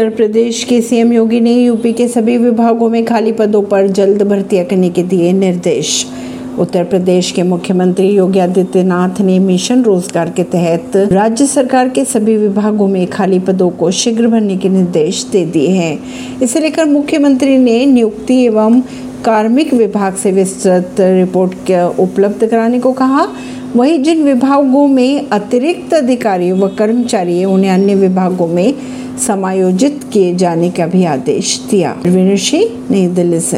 उत्तर प्रदेश के सीएम योगी ने यूपी के सभी विभागों में खाली पदों पर जल्द भर्तियाँ करने के दिए निर्देश। उत्तर प्रदेश के मुख्यमंत्री योगी आदित्यनाथ ने मिशन रोज़गार के तहत राज्य सरकार के सभी विभागों में खाली पदों को शीघ्र भरने के निर्देश दे दिए हैं। इसे लेकर मुख्यमंत्री ने नियुक्ति एवं कार्मिक विभाग से विस्तृत रिपोर्ट उपलब्ध कराने को कहा। वहीं जिन विभागों में अतिरिक्त अधिकारी व कर्मचारी उन्हें अन्य विभागों में समायोजित किए जाने का भी आदेश दिया। नई दिल्ली से।